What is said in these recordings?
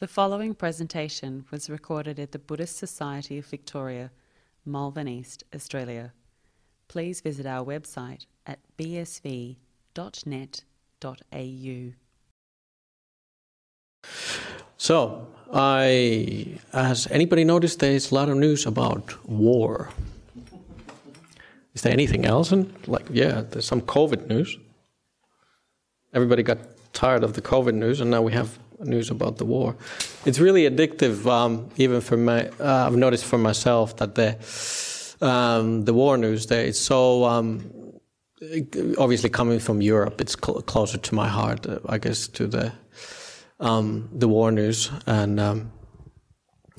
The following presentation was recorded at the Buddhist Society of Victoria, Malvern East, Australia. Please visit our website at bsv.net.au. So, I has anybody noticed there's a lot of news about war? Is there anything else? And like, yeah, there's some COVID news. Everybody got tired of the COVID news, and now we have news about the war. It's really addictive, um, even for my. Uh, I've noticed for myself that the um, the war news there is so. Um, obviously, coming from Europe, it's cl- closer to my heart, uh, I guess, to the um, the war news, and um,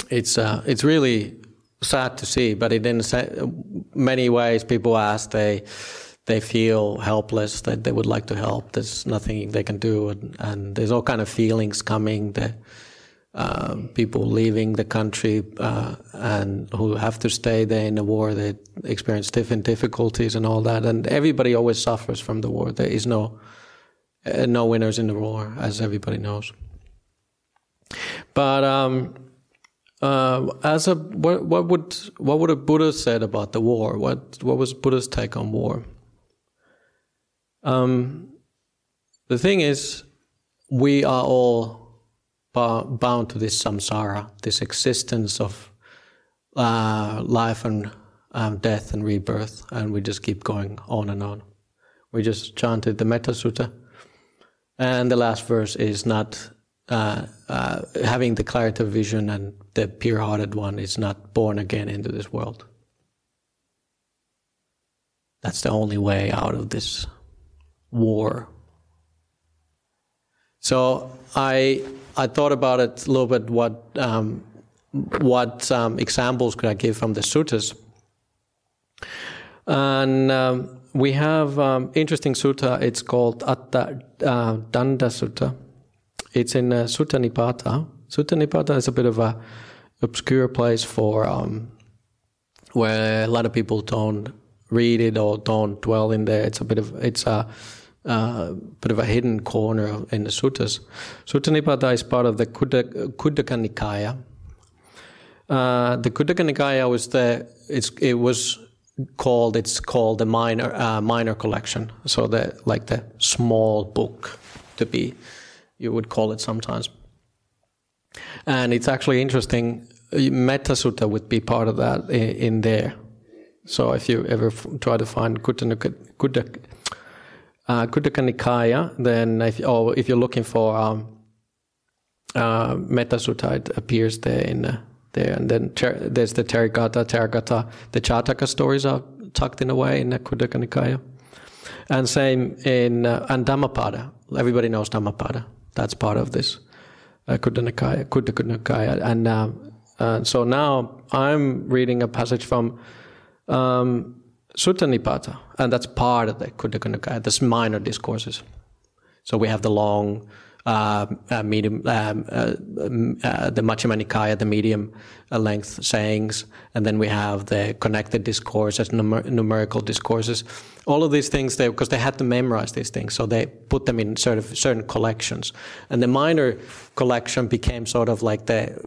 it's uh, it's really sad to see. But in many ways, people ask they they feel helpless that they would like to help. There's nothing they can do, and, and there's all kind of feelings coming. The uh, people leaving the country uh, and who have to stay there in the war, they experience different difficulties and all that. And everybody always suffers from the war. There is no uh, no winners in the war, as everybody knows. But um, uh, as a what, what would what would a Buddha said about the war? What what was Buddha's take on war? Um, the thing is, we are all bound to this samsara, this existence of uh, life and um, death and rebirth, and we just keep going on and on. We just chanted the Metta Sutta, and the last verse is not uh, uh, having the clarity of vision and the pure-hearted one is not born again into this world. That's the only way out of this war. So I I thought about it a little bit. What um, what um, examples could I give from the suttas? And um, we have um, interesting sutta. It's called Atta uh, Danda Sutta. It's in uh, Sutta Nipata. Sutta Nipata is a bit of a obscure place for um, where a lot of people don't read it or don't dwell in there. It's a bit of it's a uh, bit of a hidden corner in the suttas. Sutta Nipata is part of the Khuddaka Nikaya. Uh, the Khuddaka Nikaya was the it was called it's called the minor uh, minor collection. So the like the small book to be you would call it sometimes. And it's actually interesting. Metta Sutta would be part of that in, in there. So if you ever try to find Khuddaka, uh, Khuddaka Nikaya, then if, or if you're looking for um, uh, appears there in uh, there. And then ter- there's the Therigatha, Therigatha, the Jataka stories are tucked in a way in the Khuddaka Nikaya. And same in uh, and Dhammapada. Everybody knows Dhammapada. That's part of this uh, Khuddaka Nikaya. And uh, uh, so now I'm reading a passage from um, Sutta Nipata, and that's part of the Nikaya, this minor discourses. So we have the long, uh, uh, medium, um, uh, uh the Majjhima Nikaya, the medium uh, length sayings, and then we have the connected discourses, numer- numerical discourses. All of these things, they because they had to memorize these things, so they put them in sort of certain collections. And the minor collection became sort of like the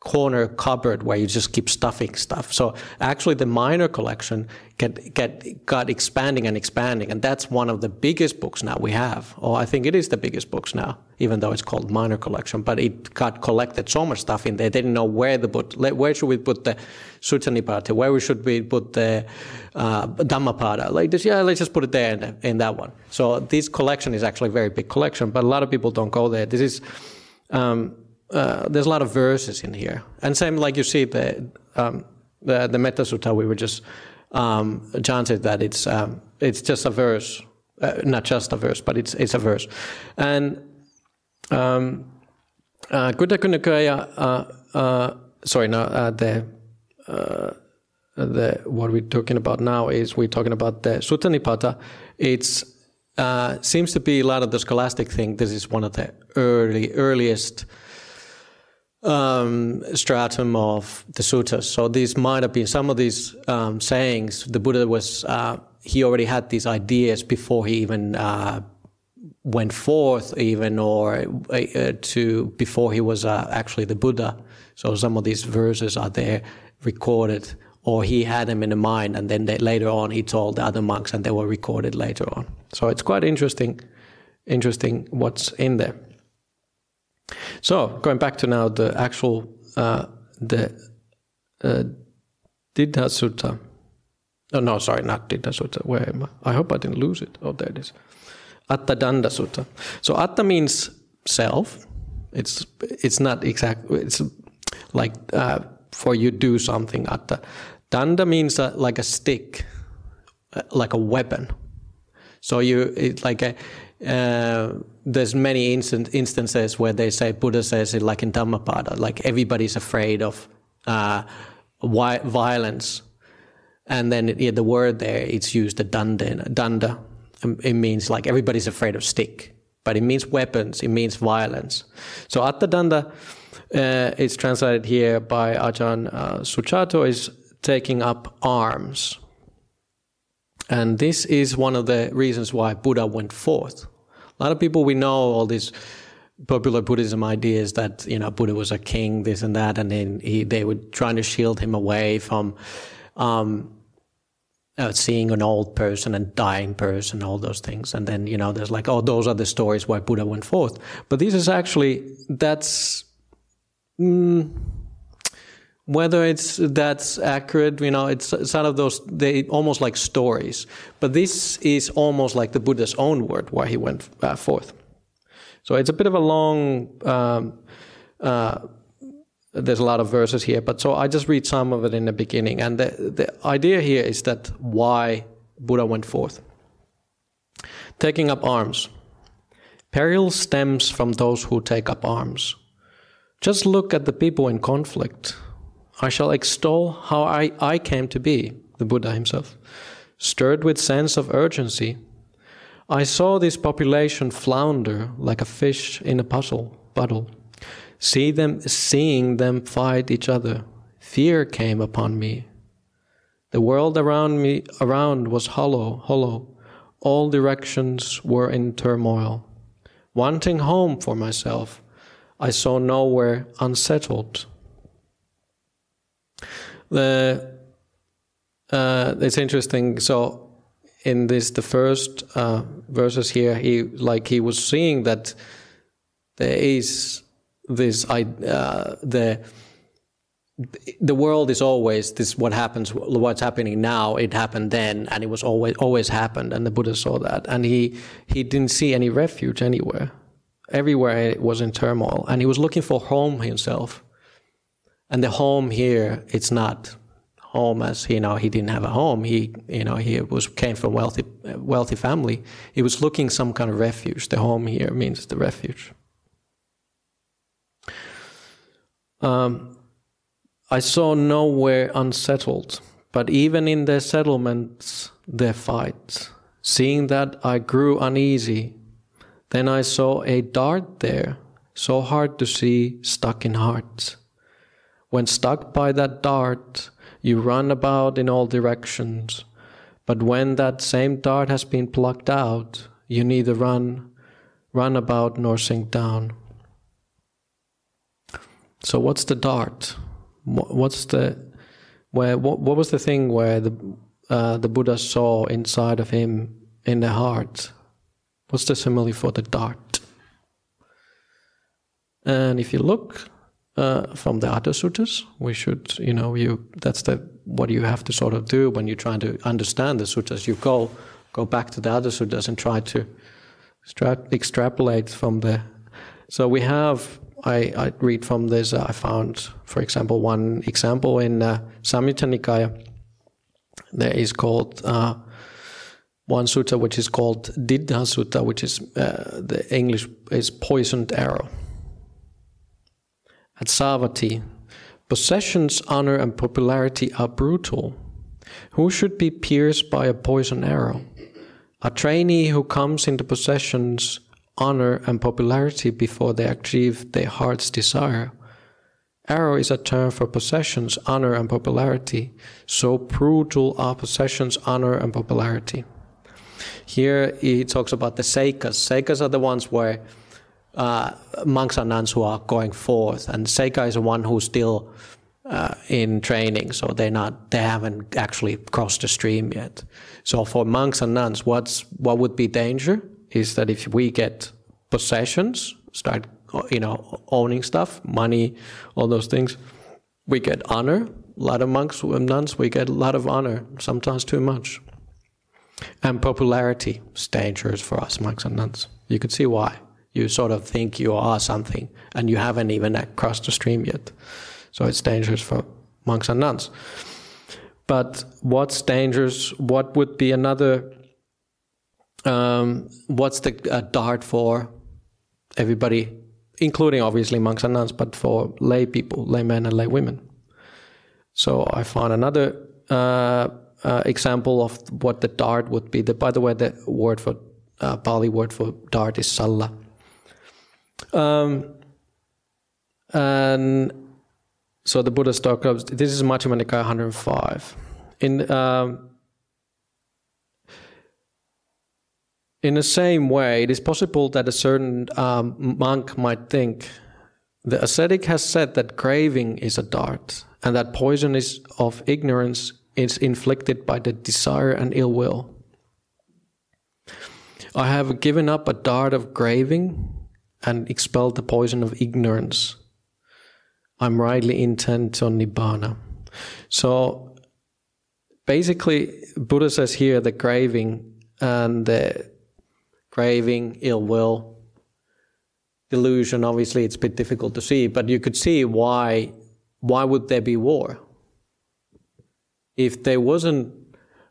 corner cupboard where you just keep stuffing stuff. So actually the minor collection get, get, got expanding and expanding. And that's one of the biggest books now we have. Or I think it is the biggest books now, even though it's called minor collection. But it got collected so much stuff in there. They didn't know where the put, where should we put the Sutta Nipata? Where we should we put the uh, Dhammapada? Like this, yeah, let's just put it there in, in that one. So this collection is actually a very big collection, but a lot of people don't go there. This is, um, uh, there's a lot of verses in here, and same like you see the um, the, the Metta Sutta we were just um, said that it's um, it's just a verse, uh, not just a verse, but it's it's a verse, and um, uh, uh, uh, sorry, no, uh, the uh, the what we're talking about now is we're talking about the Sutta Nipata. It's seems to be a lot of the scholastic thing. This is one of the early earliest um, stratum of the suttas. So these might have been some of these um, sayings. The Buddha was uh, he already had these ideas before he even uh, went forth even or uh, to before he was uh, actually the Buddha. So some of these verses are there recorded, or he had them in the mind, and then they, later on he told the other monks, and they were recorded later on. So it's quite interesting, interesting what's in there. So going back to now the actual uh, the uh, Diddha Sutta. Oh no, sorry, not Diddha Sutta. Where am I? I hope I didn't lose it. Oh, there it is. Atta Danda Sutta. So Atta means self. It's it's not exact. It's like uh, for you do something. Atta. Danda means uh, like a stick, uh, like a weapon. So you it's like a. There's many instant, instances where they say Buddha says it like in Dhammapada, like everybody's afraid of uh, violence, and then yeah, the word there it's used the danda, danda um, it means like everybody's afraid of stick, but it means weapons, it means violence. So Attadanda uh, is translated here by Ajahn uh, Sujato is taking up arms. And this is one of the reasons why Buddha went forth. A lot of people we know all these popular Buddhism ideas that you know Buddha was a king, this and that, and then he, they were trying to shield him away from um, uh, seeing an old person and dying person, all those things. And then, you know, there's like, oh, those are the stories why Buddha went forth. But this is actually, that's, mm, whether it's that's accurate, you know, it's, it's of those, they almost like stories. But this is almost like the Buddha's own word why he went uh, forth. So it's a bit of a long, um, uh, there's a lot of verses here, but so I just read some of it in the beginning. And the, the idea here is that why Buddha went forth. Taking up arms. Peril stems from those who take up arms. Just look at the people in conflict. I shall extol how I, I came to be, the Buddha himself, stirred with sense of urgency. I saw this population flounder like a fish in a puzzle, puddle. See them, seeing them fight each other, fear came upon me. The world around me around was hollow, hollow. All directions were in turmoil. Wanting home for myself, I saw nowhere unsettled. The uh, it's interesting. So in this, the first uh, verses here, he like he was seeing that there is this uh, the the world is always this what happens what's happening now it happened then and it was always always happened and the buddha saw that. And he he didn't see any refuge anywhere. Everywhere it was in turmoil. And he was looking for home himself and the home here it's not home as you know he didn't have a home he you know he was came from wealthy wealthy family he was looking some kind of refuge the home here means the refuge um, I saw nowhere unsettled, but even in their settlements, their fights. Seeing that, I grew uneasy. Then I saw a dart there, so hard to see, stuck in hearts. When stuck by that dart, you run about in all directions. But when that same dart has been plucked out, you neither run, run about nor sink down. So what's the dart? What's the where? What, what was the thing where the uh, the Buddha saw inside of him in the heart? What's the simile for the dart? And if you look uh, from the other sutras. we should, you know, you that's the what you have to sort of do when you're trying to understand the sutras. You go go back to the other suttas and try to extrapolate from the. So we have I, I read from this. Uh, I found, for example, one example in uh, Samyutta Nikaya. There is called uh, one sutta which is called Diddha Sutta, which is uh, the English is poisoned arrow. At Savatthi, possessions, honor, and popularity are brutal. Who should be pierced by a poison arrow? A trainee who comes into possessions honor and popularity before they achieve their heart's desire. Arrow is a term for possessions, honor, and popularity. So brutal are possessions, honor, and popularity. Here he talks about the sekhas. Sekhas are the ones where uh, monks and nuns who are going forth, and sekha is the one who's still uh, in training, so they're not, they haven't actually crossed the stream yet. So for monks and nuns, what's what would be danger is that if we get possessions, start you know owning stuff, money, all those things, we get honor. A lot of monks and nuns, we get a lot of honor, sometimes too much. And popularity is dangerous for us monks and nuns. You could see why. You sort of think you are something, and you haven't even crossed the stream yet. So it's dangerous for monks and nuns. But what's dangerous? What would be another? Um, what's the uh, dart for everybody, including obviously monks and nuns, but for lay people, laymen and lay women? So I found another uh, uh, example of what the dart would be. The, by the way, the word for uh, word for dart is salla. Um, and so the Buddha talk of this is Majjhima Nikaya 105. In um, in the same way, it is possible that a certain um, monk might think the ascetic has said that craving is a dart, and that poison is of ignorance is inflicted by the desire and ill will. I have given up a dart of craving and expelled the poison of ignorance. I'm rightly intent on nibbana. So basically, Buddha says here the craving and the craving, ill will, delusion. Obviously, it's a bit difficult to see, but you could see why. Why would there be war? If there wasn't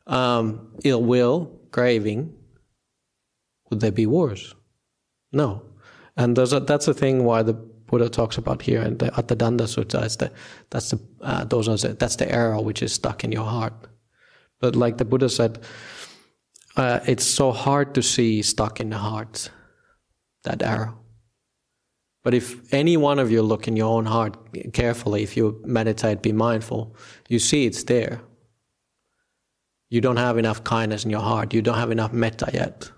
um, ill will, craving, would there be wars? No. And that's the thing why the Buddha talks about here in the Attadanda Sutta. Is the, that's the uh, those are the, that's the arrow which is stuck in your heart. But like the Buddha said, uh, it's so hard to see stuck in the heart that arrow. But if any one of you look in your own heart carefully, if you meditate, be mindful, you see it's there. You don't have enough kindness in your heart. You don't have enough metta yet.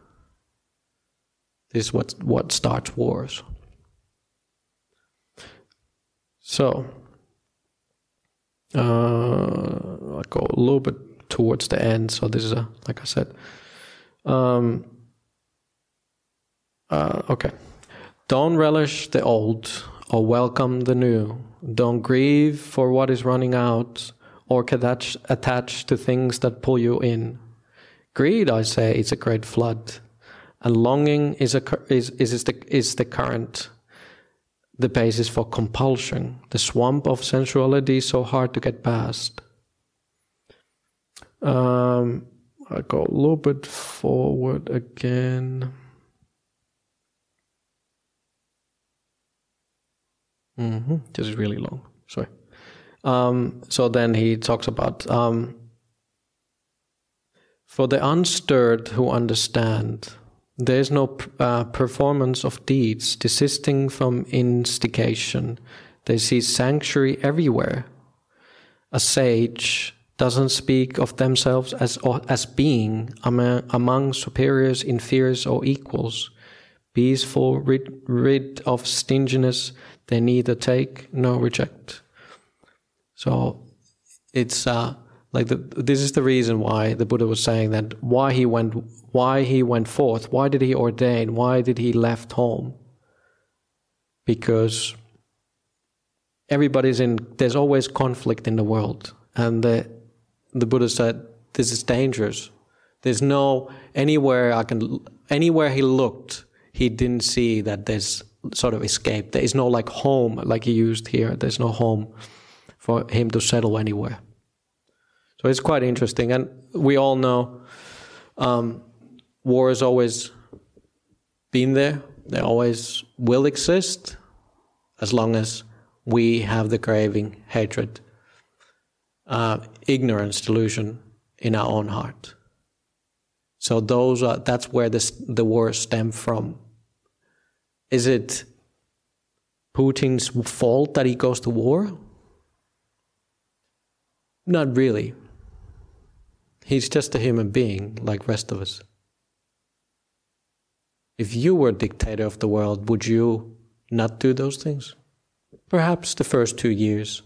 This is what, what starts wars. So, uh, I'll go a little bit towards the end. So this is a, like I said, um, uh, okay. Don't relish the old or welcome the new. Don't grieve for what is running out or attach, attach to things that pull you in. Greed, I say, is a great flood, and longing is, a, is, is, the, is the current the basis for compulsion, the swamp of sensuality is so hard to get past. Um, I go a little bit forward again. Mm-hmm. This is really long. Sorry. Um, so then he talks about um, for the unstirred who understand there is no uh, performance of deeds desisting from instigation. They see sanctuary everywhere. A sage doesn't speak of themselves as, as being among, among superiors, inferiors, or equals. Peaceful, rid, rid of stinginess, they neither take nor reject. So it's uh, like the, this is the reason why the Buddha was saying that why he went why he went forth, why did he ordain, why did he left home? Because everybody's in there's always conflict in the world. And the the Buddha said this is dangerous. There's no anywhere I can anywhere he looked, he didn't see that there's sort of escape. There is no like home like he used here. There's no home for him to settle anywhere. So it's quite interesting, and we all know um, war has always been there. They always will exist as long as we have the craving, hatred, uh, ignorance, delusion in our own heart. So those are that's where this, the war stem from. Is it Putin's fault that he goes to war? Not really. He's just a human being like rest of us. If you were dictator of the world, would you not do those things? Perhaps the first two years.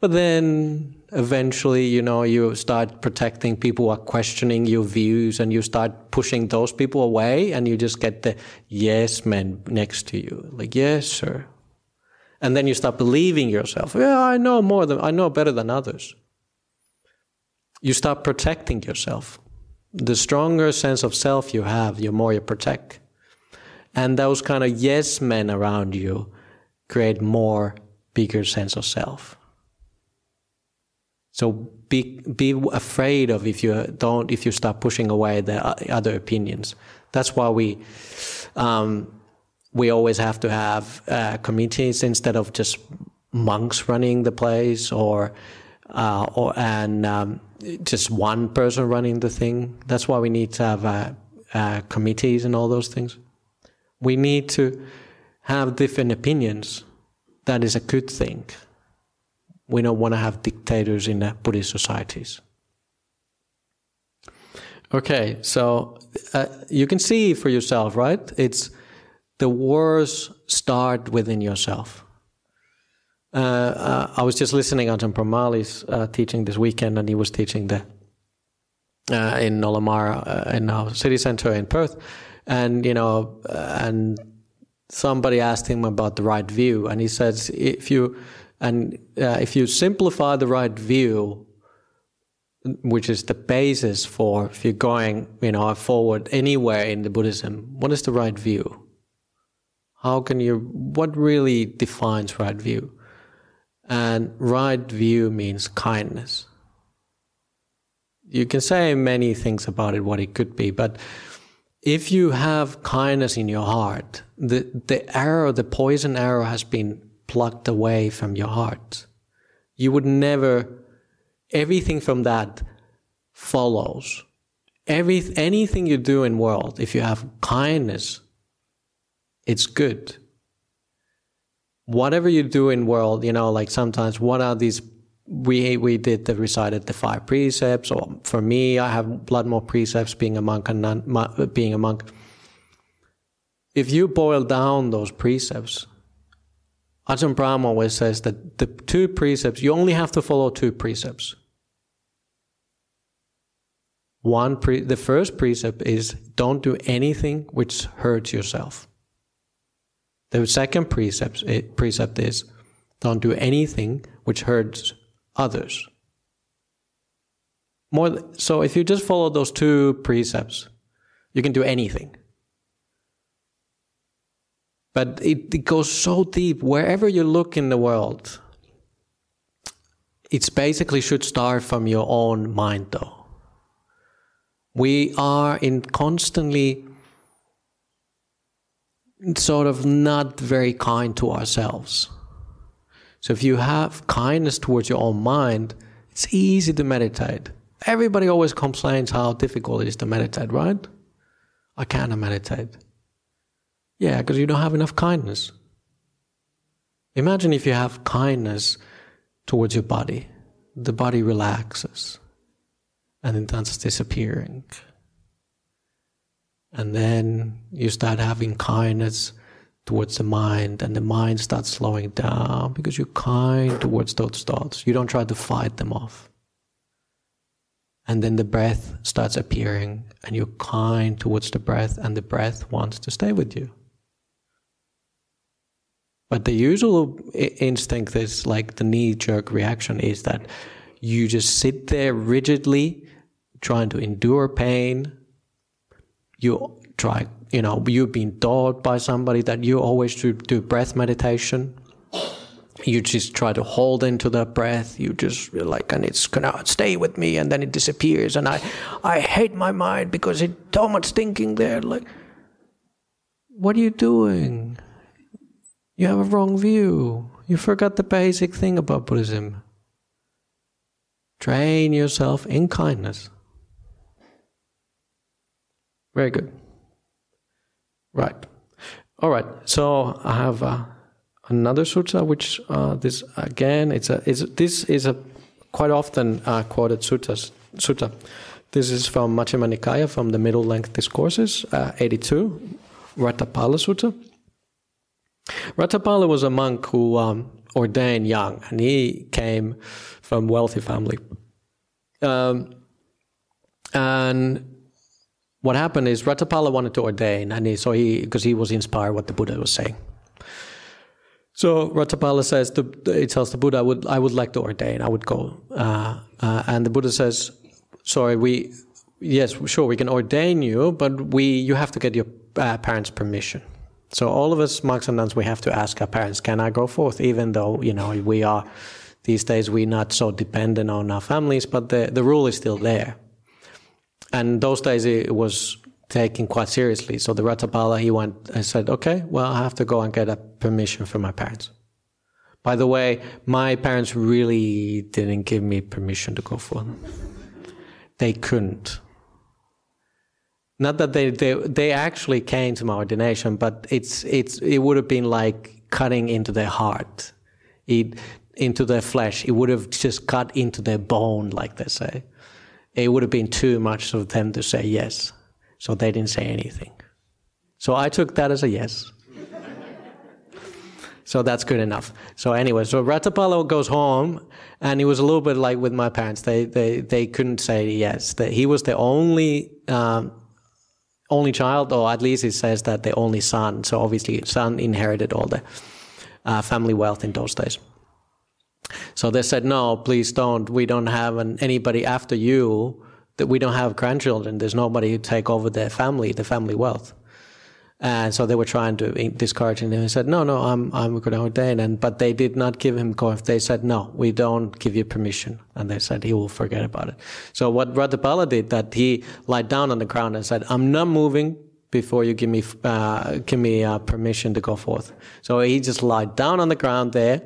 But then eventually, you know, you start protecting people who are questioning your views and you start pushing those people away and you just get the yes men next to you. Like, yes, sir. And then you start believing yourself. Yeah, I know more than, I know better than others. You start protecting yourself. The stronger sense of self you have, the more you protect. And those kind of yes men around you create more bigger sense of self. So be be afraid of if you don't if you start pushing away the other opinions. That's why we um, we always have to have uh, committees instead of just monks running the place or uh, or and um, just one person running the thing. That's why we need to have uh, uh committees and all those things. We need to have different opinions. That is a good thing we don't want to have dictators in the Buddhist societies. Okay, so uh, you can see for yourself, right? It's the wars start within yourself. Uh, uh, I was just listening to Ajahn Brahmali's uh, teaching this weekend, and he was teaching the uh, in Nollamara uh, in our city center in Perth, and you know, and somebody asked him about the right view, and he says if you and if you simplify the right view, which is the basis for if you're going, you know, forward anywhere in the Buddhism, what is the right view? How can you? What really defines right view? And right view means kindness. You can say many things about it, what it could be, but if you have kindness in your heart, the, the arrow, the poison arrow has been plucked away from your heart. You would never, everything from that follows. Every, anything you do in world, if you have kindness, it's good. Whatever you do in world, you know, like sometimes what are these we we did the recited the five precepts or for me I have a lot more precepts being a monk and non, being a monk. If you boil down those precepts, Ajahn Brahm always says that the two precepts, you only have to follow two precepts. One pre- the first precept is don't do anything which hurts yourself. The second precept, eh, precept is don't do anything which hurts others. More, so if you just follow those two precepts, you can do anything. But it, it goes so deep. Wherever you look in the world, it's basically should start from your own mind, though. We are in constantly sort of not very kind to ourselves. So if you have kindness towards your own mind, it's easy to meditate. Everybody always complains how difficult it is to meditate, right? I can't meditate. Yeah, because you don't have enough kindness. Imagine if you have kindness towards your body, the body relaxes and then starts disappearing. And then you start having kindness towards the mind, and the mind starts slowing down because you're kind towards those thoughts. You don't try to fight them off. And then the breath starts appearing, and you're kind towards the breath, and the breath wants to stay with you. But the usual instinct is like the knee jerk reaction is that you just sit there rigidly trying to endure pain. You try, you know, you've been taught by somebody that you always do, do breath meditation. You just try to hold into the breath. You just like, and it's gonna stay with me, and then it disappears. And I, I hate my mind because it's so much thinking there. Like, what are you doing? You have a wrong view. You forgot the basic thing about Buddhism. Train yourself in kindness. Very good. Right. All right. So I have uh, another sutta, which uh, this again, it's a, it's, this is a quite often uh, quoted sutta. Sutta. This is from Majjhima Nikaya, from the Middle Length Discourses, uh, 82, Ratapala Sutta. Ratapala was a monk who um, ordained young, and he came from wealthy family. Um, and what happened is Ratapala wanted to ordain, and he, so he because he was inspired what the Buddha was saying. So Ratapala says, to, he tells the Buddha, I would, I would like to ordain, I would go. Uh, uh, and the Buddha says, sorry, we, yes, sure, we can ordain you, but we, you have to get your uh, parents' permission. So all of us monks and nuns, we have to ask our parents, can I go forth? Even though, you know, we are, these days, we're not so dependent on our families, but the, the rule is still there. And those days it was taken quite seriously. So the Ratapala, he went and said, okay, well, I have to go and get a permission from my parents. By the way, my parents really didn't give me permission to go for them. They couldn't. Not that they, they, they actually came to my ordination, but it's, it's, it would have been like cutting into their heart, it, into their flesh. It would have just cut into their bone, like they say. It would have been too much of them to say yes. So they didn't say anything. So I took that as a yes. so that's good enough. So anyway, so Ratthapala goes home, and he was a little bit like with my parents. They they they couldn't say yes. That he was the only um, only child, or at least he says that the only son. So obviously, son inherited all the uh, family wealth in those days. So they said, no, please don't. We don't have an, anybody after you that we don't have grandchildren. There's nobody who take over the family, the family wealth. And so they were trying to discourage him. He said, "No, no, I'm I'm going to ordain." And but they did not give him go. They said, "No, we don't give you permission." And they said he will forget about it. So what Ratthapala did that he lied down on the ground and said, "I'm not moving before you give me uh, give me uh, permission to go forth." So he just lied down on the ground there.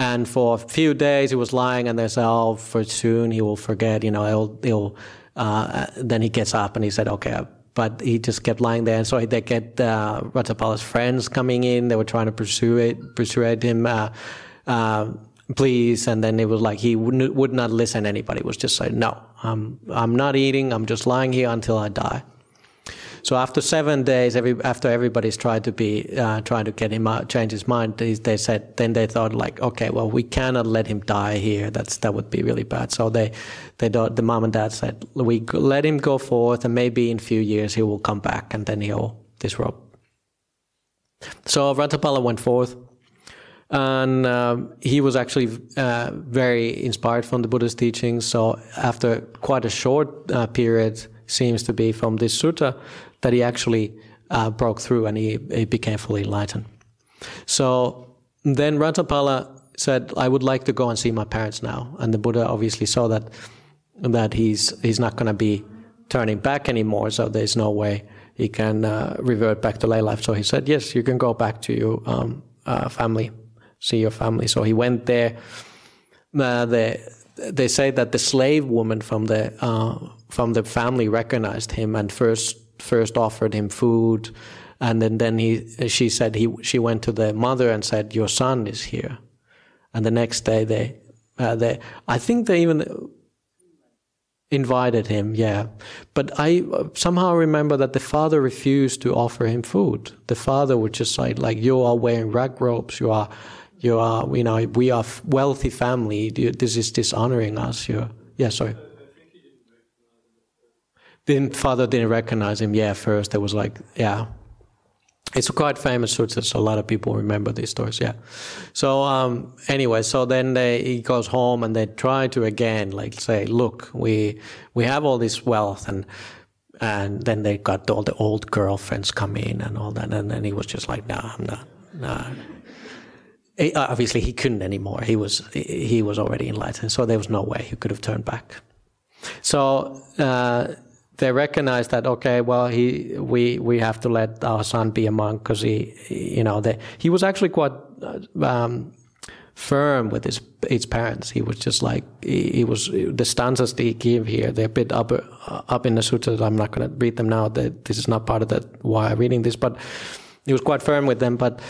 And for a few days, he was lying, and they said, "Oh, for soon he will forget." You know, he'll. he'll uh, then he gets up and he said, "Okay." But he just kept lying there, and so they get uh, Ratthapala's friends coming in. They were trying to persuade persuade him, uh, uh, please. And then it was like he would would not listen. Anybody it was just like, "No, I'm I'm not eating. I'm just lying here until I die." So after seven days, every, after everybody's tried to be uh, trying to get him out, change his mind, they, they, said then they thought like, okay, well we cannot let him die here. That's that would be really bad. So they they the mom and dad said we let him go forth, and maybe in a few years he will come back, and then he'll disrobe. So Ratthapala went forth. And um, he was actually uh, very inspired from the Buddha's teachings. So after quite a short uh, period, seems to be from this sutta, that he actually uh, broke through and he, he became fully enlightened. So then Ratapala said, I would like to go and see my parents now. And the Buddha obviously saw that that he's he's not going to be turning back anymore, so there's no way he can uh, revert back to lay life. So he said, yes, you can go back to your um, uh, family, see your family. So he went there. Uh, the, they say that the slave woman from the uh, from the family recognized him and first first offered him food, and then then he she said he she went to the mother and said your son is here, and the next day they uh, they I think they even invited him yeah. But i somehow remember that the father refused to offer him food. The father would just say like you are wearing rag robes. You are you are you know we are wealthy family. This is dishonoring us. You yeah sorry didn't father didn't recognize him. Yeah, first it was like yeah, it's quite famous. So a lot of people remember these stories. Yeah. So um, anyway, so then they, he goes home and they try to again like say, look, we we have all this wealth and and then they got all the old girlfriends come in and all that, and then he was just like, nah, I'm not, nah. He, obviously, he couldn't anymore. He was he was already enlightened, so there was no way he could have turned back. So. Uh, they recognize that okay, well, he we we have to let our son be a monk because he, you know, they, he was actually quite uh, um, firm with his his parents. He was just like he, he was the stanzas they gave here. They're a bit up uh, up in the sutras. I'm not going to read them now. That this is not part of that why I'm reading this, but he was quite firm with them. But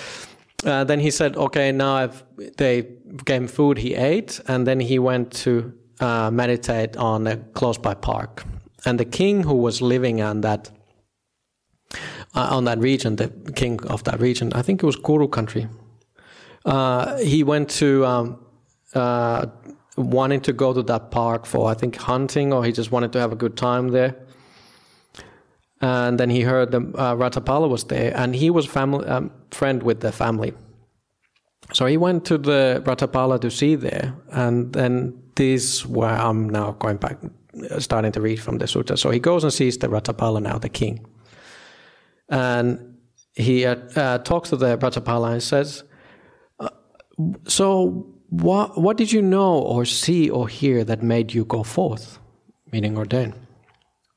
uh, then he said, okay, now I've, they gave him food. He ate, and then he went to uh, meditate on a close by park and the king who was living on that uh, on that region, the king of that region, I think it was Kuru country. Uh, he went to um, uh, wanting to go to that park for I think hunting, or he just wanted to have a good time there. And then he heard the uh, Ratapala was there, and he was family um, friend with the family. So he went to the Ratapala to see there, and then this where I'm now going back, starting to read from the sutta. So he goes and sees the Ratapala now, the king, and he uh, uh, talks to the Ratapala and says, uh, "So what what did you know or see or hear that made you go forth, meaning ordain,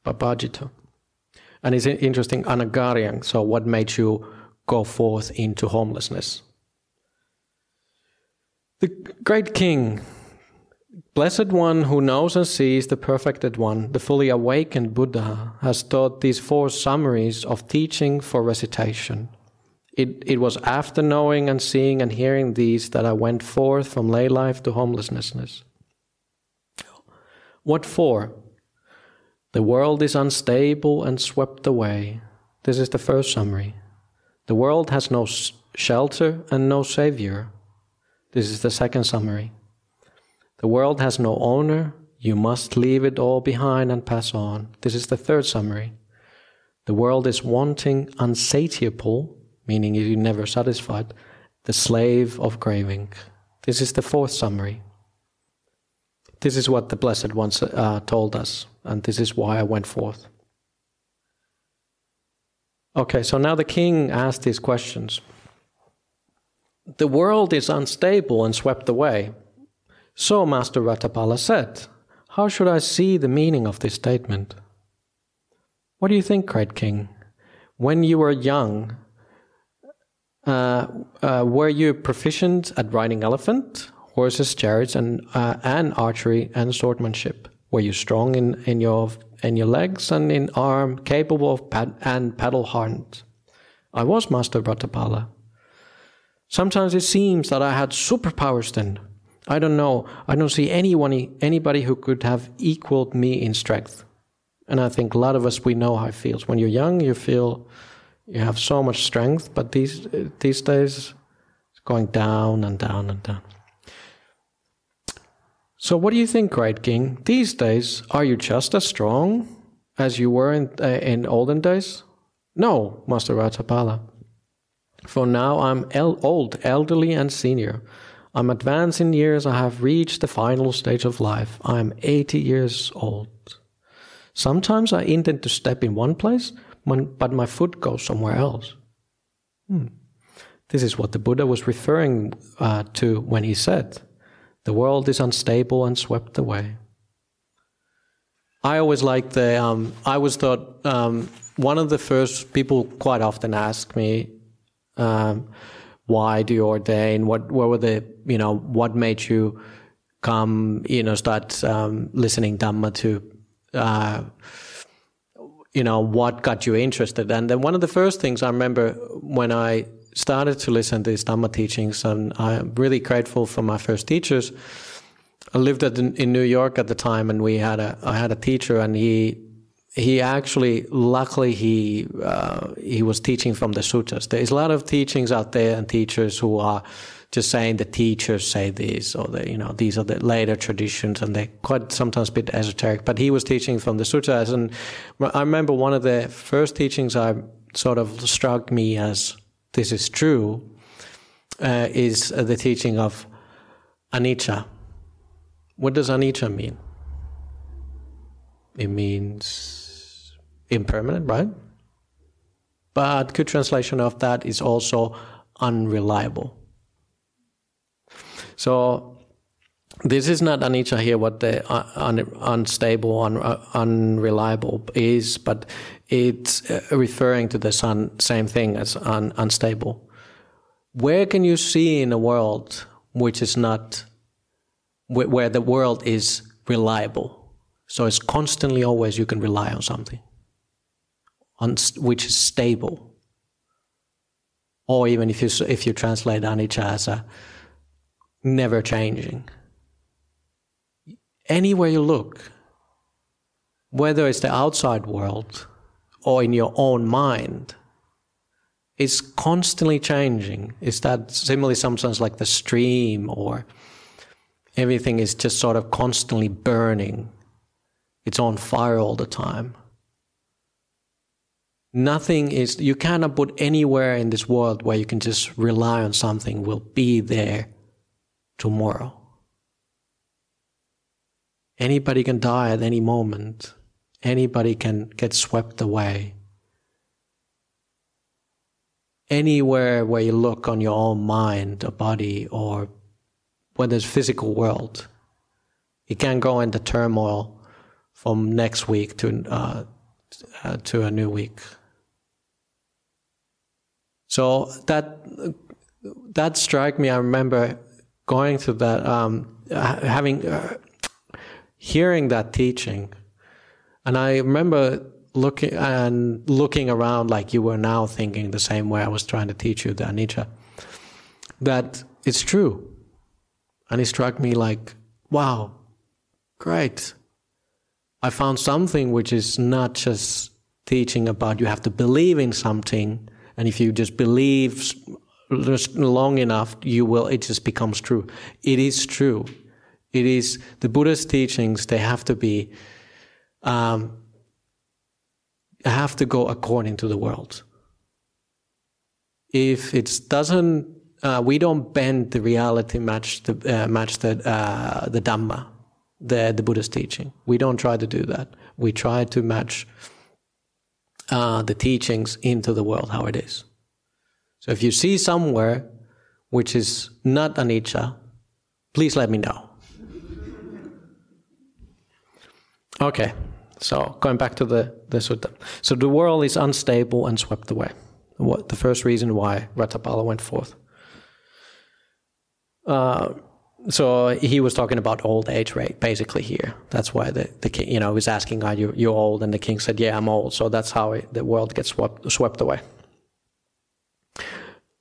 Babajita?" And it's interesting, anagaryang. So what made you go forth into homelessness? The great king, blessed one who knows and sees the perfected one, the fully awakened Buddha, has taught these four summaries of teaching for recitation. It, it was after knowing and seeing and hearing these that I went forth from lay life to homelessness. What for? The world is unstable and swept away. This is the first summary. The world has no shelter and no savior. This is the second summary. The world has no owner. You must leave it all behind and pass on. This is the third summary. The world is wanting, unsatiable, meaning you're never satisfied, the slave of craving. This is the fourth summary. This is what the Blessed Ones uh, told us, and this is why I went forth. Okay, so now the king asked these questions. The world is unstable and swept away. So Master Ratapala said, How should I see the meaning of this statement? What do you think, cried king? When you were young, uh, uh, were you proficient at riding elephant, horses, chariots, and, uh, and archery and swordsmanship? Were you strong in, in your in your legs and in arm, capable of pad- and paddle hardened? I was Master Ratapala. Sometimes it seems that I had superpowers then. I don't know. I don't see anyone, anybody who could have equaled me in strength. And I think a lot of us, we know how it feels. When you're young, you feel you have so much strength, but these, these days, it's going down and down and down. So, what do you think, Great King? These days, are you just as strong as you were in, uh, in olden days? No, Master Ratapala. For now I'm el- old, elderly, and senior. I'm advanced in years. I have reached the final stage of life. I am 80 years old. Sometimes I intend to step in one place, but my foot goes somewhere else. Hmm. This is what the Buddha was referring uh, to when he said, The world is unstable and swept away. I always like the, um, I was thought, um, one of the first people quite often ask me, um, why do you ordain? What, what were the, you know, what made you come, you know, start um, listening Dhamma to, uh, you know, what got you interested? And then one of the first things I remember when I started to listen to these Dhamma teachings, and I'm really grateful for my first teachers. I lived in, in New York at the time, and we had a I had a teacher, and he he actually, luckily, he uh, he was teaching from the sutras. There's a lot of teachings out there and teachers who are just saying the teachers say this or the, you know these are the later traditions and they're quite sometimes a bit esoteric. But he was teaching from the sutras, and I remember one of the first teachings I sort of struck me as this is true uh, is the teaching of anicca. What does anicca mean? It means impermanent, right? But good translation of that is also unreliable. So this is not anicca here what the uh, un, unstable, un, uh, unreliable is, but it's uh, referring to the sun, same thing as un, unstable. Where can you see in a world which is not, where the world is reliable? So it's constantly always you can rely on something which is stable. Or even if you, if you translate anicca as a never changing. Anywhere you look, whether it's the outside world or in your own mind, is constantly changing. Is that similarly sometimes like the stream or everything is just sort of constantly burning? It's on fire all the time. Nothing is, you cannot put anywhere in this world where you can just rely on something will be there tomorrow. Anybody can die at any moment. Anybody can get swept away. Anywhere where you look on your own mind or body or when there's physical world, it can go into turmoil from next week to uh, uh, to a new week. So that that struck me. I remember going through that, um, having uh, hearing that teaching, and I remember looking and looking around like you were now thinking the same way I was trying to teach you the anicca. That it's true, and it struck me like, wow, great. I found something which is not just teaching about you have to believe in something, and if you just believe long enough, you will. It just becomes true. It is true. It is the Buddha's teachings. They have to be. Um, have to go according to the world. If it doesn't, uh, we don't bend the reality match the uh, match the uh, the Dhamma, the the Buddha's teaching. We don't try to do that. We try to match uh, the teachings into the world how it is. So if you see somewhere which is not anicca, please let me know. Okay, so going back to the, the sutta. So the world is unstable and swept away. What the first reason why Ratthapala went forth. Uh, so he was talking about old age rate basically here. That's why the, the king, you know, was asking, "Are you you old?" And the king said, "Yeah, I'm old." So that's how it, the world gets swept swept away.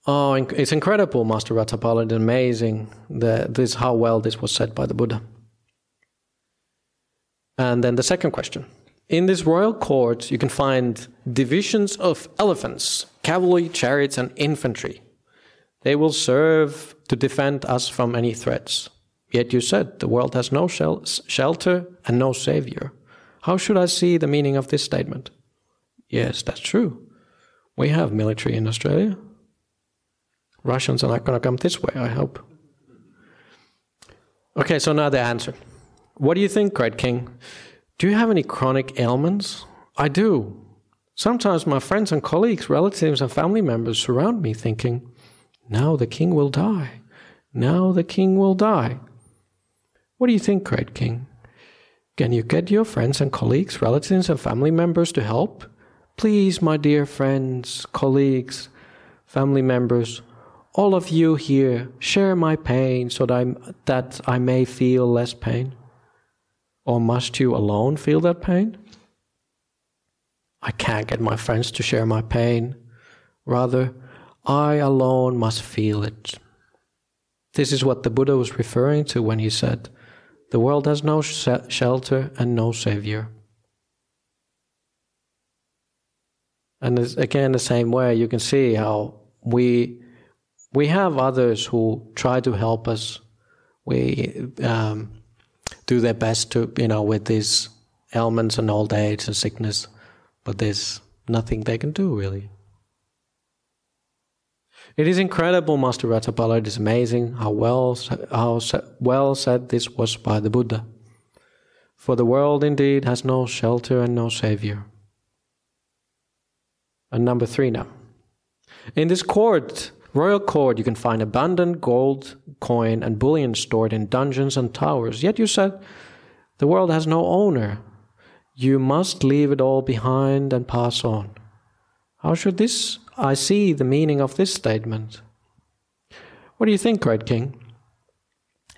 Oh, it's incredible, Master Ratthapala. It's amazing. The, this how well this was said by the Buddha. And then the second question. In this royal court, you can find divisions of elephants, cavalry, chariots, and infantry. They will serve to defend us from any threats. Yet you said the world has no shel- shelter and no savior. How should I see the meaning of this statement? Yes, that's true. We have military in Australia. Russians are not going to come this way, I hope. Okay, so now the answer. What do you think, Great King? Do you have any chronic ailments? I do. Sometimes my friends and colleagues, relatives, and family members surround me thinking, now the king will die. Now the king will die. What do you think, cried King? Can you get your friends and colleagues, relatives, and family members to help? Please, my dear friends, colleagues, family members, all of you here, share my pain so that, i that I may feel less pain. Or must you alone feel that pain? I can't get my friends to share my pain. Rather, I alone must feel it. This is what the Buddha was referring to when he said, The world has no sh- shelter and no savior. And again, the same way, you can see how we we have others who try to help us. We um, do their best to, you know, with these ailments and old age and sickness, but there's nothing they can do really. It is incredible, Master Ratthapala. It is amazing how well, how well said this was by the Buddha. For the world indeed has no shelter and no savior. And number three now. In this court, royal court, you can find abundant gold, coin, and bullion stored in dungeons and towers. Yet you said, the world has no owner. You must leave it all behind and pass on. How should this I see the meaning of this statement? What do you think, great king?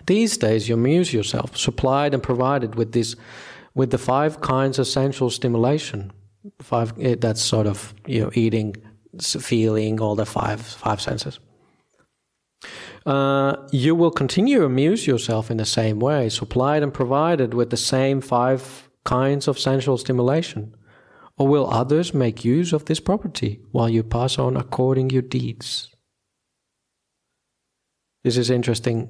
These days you amuse yourself, supplied and provided with this with the five kinds of sensual stimulation. Five eh, that's sort of you know eating, feeling, all the five five senses. Uh, you will continue to amuse yourself in the same way, supplied and provided with the same five kinds of sensual stimulation? Or will others make use of this property while you pass on according your deeds? This is interesting.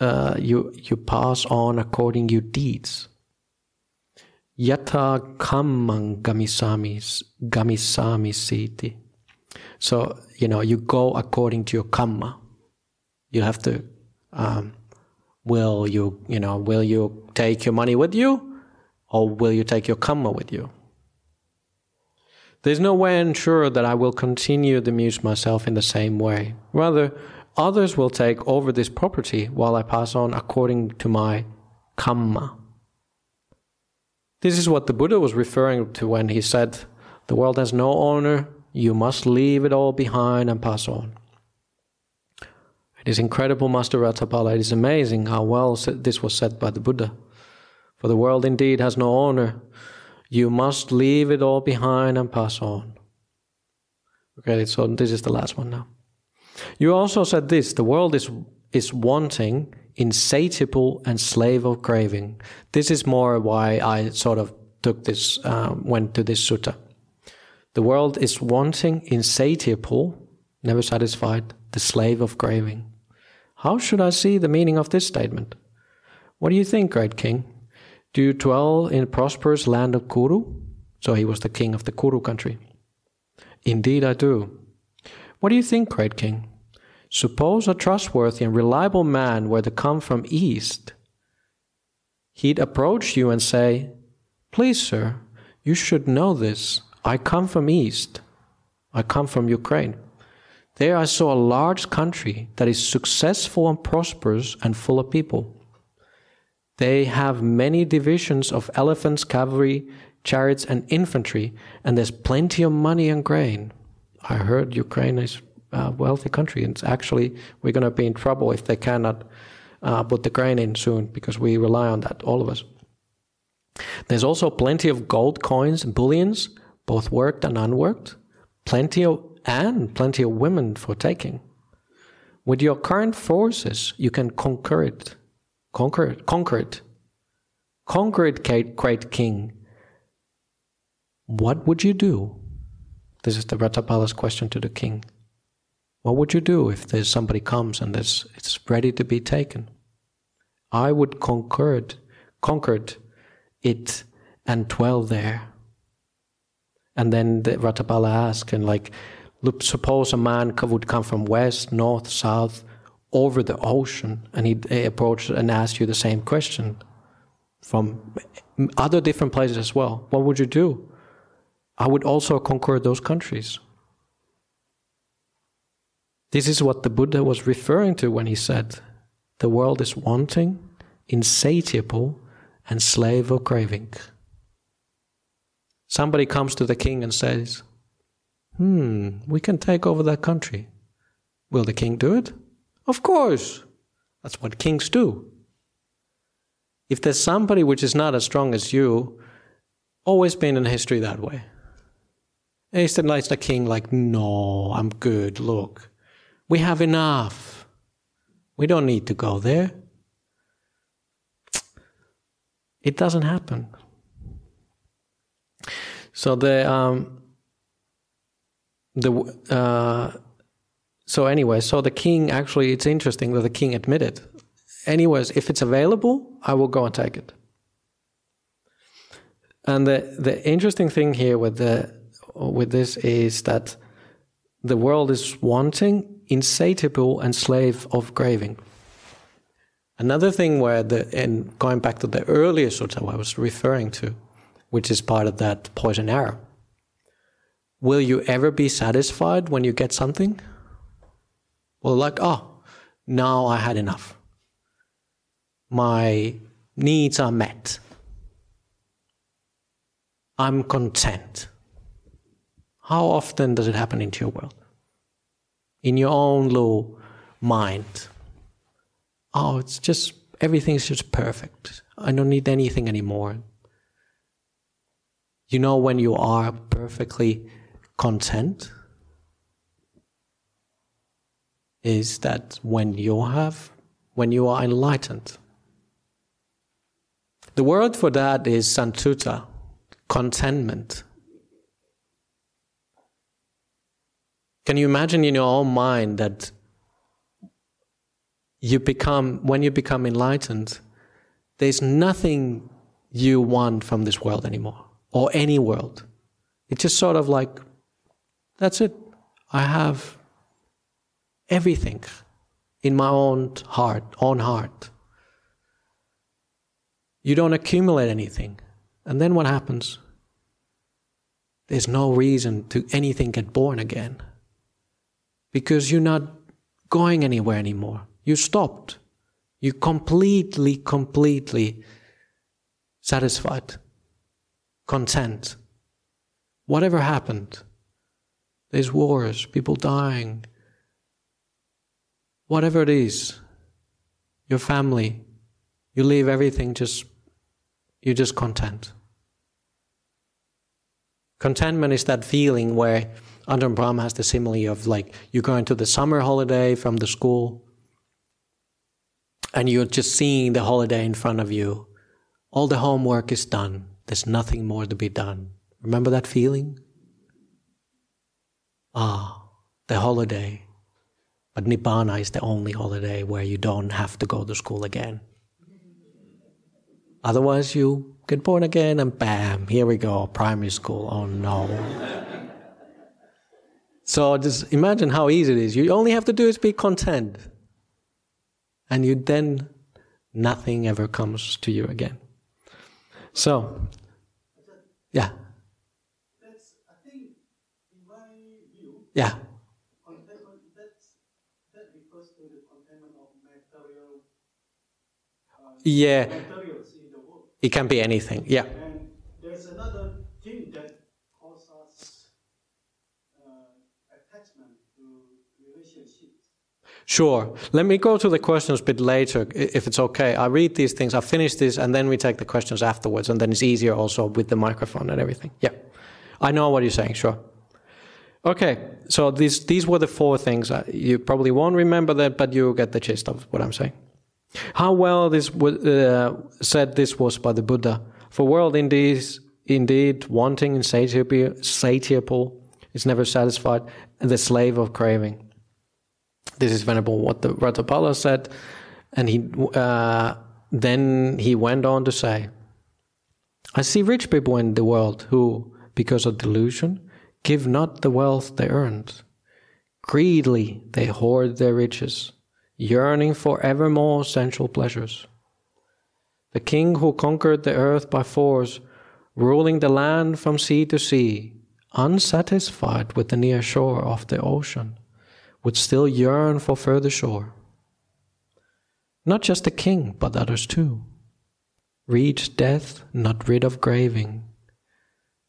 Uh, you you pass on according your deeds. Yata kammang gamisami gamisami siti. So you know you go according to your kamma. You have to. Um, will you you know will you take your money with you, or will you take your kamma with you? There's no way I ensure that I will continue to amuse myself in the same way. Rather, others will take over this property while I pass on according to my kamma. This is what the Buddha was referring to when he said, The world has no owner, you must leave it all behind and pass on. It is incredible, Master Ratthapala. It is amazing how well this was said by the Buddha. For the world indeed has no owner, you must leave it all behind and pass on. Okay, so this is the last one now. You also said this the world is, is wanting, insatiable, and slave of craving. This is more why I sort of took this, um, went to this sutta. The world is wanting, insatiable, never satisfied, the slave of craving. How should I see the meaning of this statement? What do you think, great king? Do you dwell in prosperous land of Kuru? So he was the king of the Kuru country. Indeed, I do. What do you think, great king? Suppose a trustworthy and reliable man were to come from east. He'd approach you and say, Please, sir, you should know this. I come from east. I come from Ukraine. There I saw a large country that is successful and prosperous and full of people. They have many divisions of elephants, cavalry, chariots, and infantry, and there's plenty of money and grain. I heard Ukraine is a wealthy country, and actually we're going to be in trouble if they cannot uh, put the grain in soon because we rely on that, all of us. There's also plenty of gold coins and bullions, both worked and unworked, plenty of and plenty of women for taking. With your current forces, you can conquer it Conquer it, conquer it. Conquer it, great king. What would you do? This is the Ratthapala's question to the king. What would you do if there's somebody comes and it's, it's ready to be taken? I would conquer it, conquered it and dwell there. And then the Ratthapala asked, and like, suppose a man would come from west, north, south, over the ocean and he approached and asked you the same question from other different places as well, what would you do? I would also conquer those countries. This is what the Buddha was referring to when he said, The world is wanting, insatiable, and slave of craving. Somebody comes to the king and says, Hmm, we can take over that country. Will the king do it? Of course. That's what kings do. If there's somebody which is not as strong as you, always been in history that way. Instead, like the king, like, no, I'm good. Look, we have enough. We don't need to go there. It doesn't happen. So the um, the uh, so anyway, so the king actually, it's interesting that the king admitted. Anyways, if it's available, I will go and take it. And the the interesting thing here with the with this is that the world is wanting, insatiable, and slave of craving. Another thing where the and going back to the earlier sutta I was referring to, which is part of that poison arrow. Will you ever be satisfied when you get something? Well, like, oh, now I had enough. My needs are met. I'm content. How often does it happen into your world? In your own little mind. Oh, it's just, everything's just perfect. I don't need anything anymore. You know when you are perfectly content? Is that when you have, when you are enlightened, The word for that is santuta, contentment. Can you imagine in your own mind that you become, when you become enlightened, there's nothing you want from this world anymore, or any world. It's just sort of like, that's it. I have everything in my own heart, own heart. You don't accumulate anything. And then what happens? There's no reason to anything get born again. Because you're not going anywhere anymore. You stopped. You completely, completely satisfied, content. Whatever happened, there's wars, people dying, whatever it is, your family, you leave everything just, you're just content. Contentment is that feeling where Ajahn Brahm has the simile of like you're going to the summer holiday from the school and you're just seeing the holiday in front of you. All the homework is done. There's nothing more to be done. Remember that feeling? Ah, the holiday. But Nibbana is the only holiday where you don't have to go to school again. Otherwise, you get born again and bam, here we go, primary school. Oh no. so just imagine how easy it is. You only have to do is be content. And you then, nothing ever comes to you again. So, yeah. That's, I think, in my view, Yeah. contentment, that's, that refers to the contentment of material, uh, Yeah. materials in the world. It can be anything. Yeah. And there's another thing that causes uh, attachment to relationships. Sure. Let me go to the questions a bit later, if it's okay. I read these things, I finish this, and then we take the questions afterwards, and then it's easier also with the microphone and everything. Yeah. I know what you're saying, sure. Okay, so these, these were the four things. Uh, You probably won't remember that, but you get the gist of what I'm saying. How well this wa- uh, said this was by the Buddha. For world indeed, indeed wanting, insatiable, satiable, is never satisfied, and the slave of craving. This is venerable what the Ratthapala said, and he uh, then he went on to say, "I see rich people in the world who, because of delusion, give not the wealth they earned. Greedily they hoard their riches, yearning for ever more sensual pleasures. The king who conquered the earth by force, ruling the land from sea to sea, unsatisfied with the near shore of the ocean." would still yearn for further shore. Not just the king, but others too. Reach death, not rid of graving.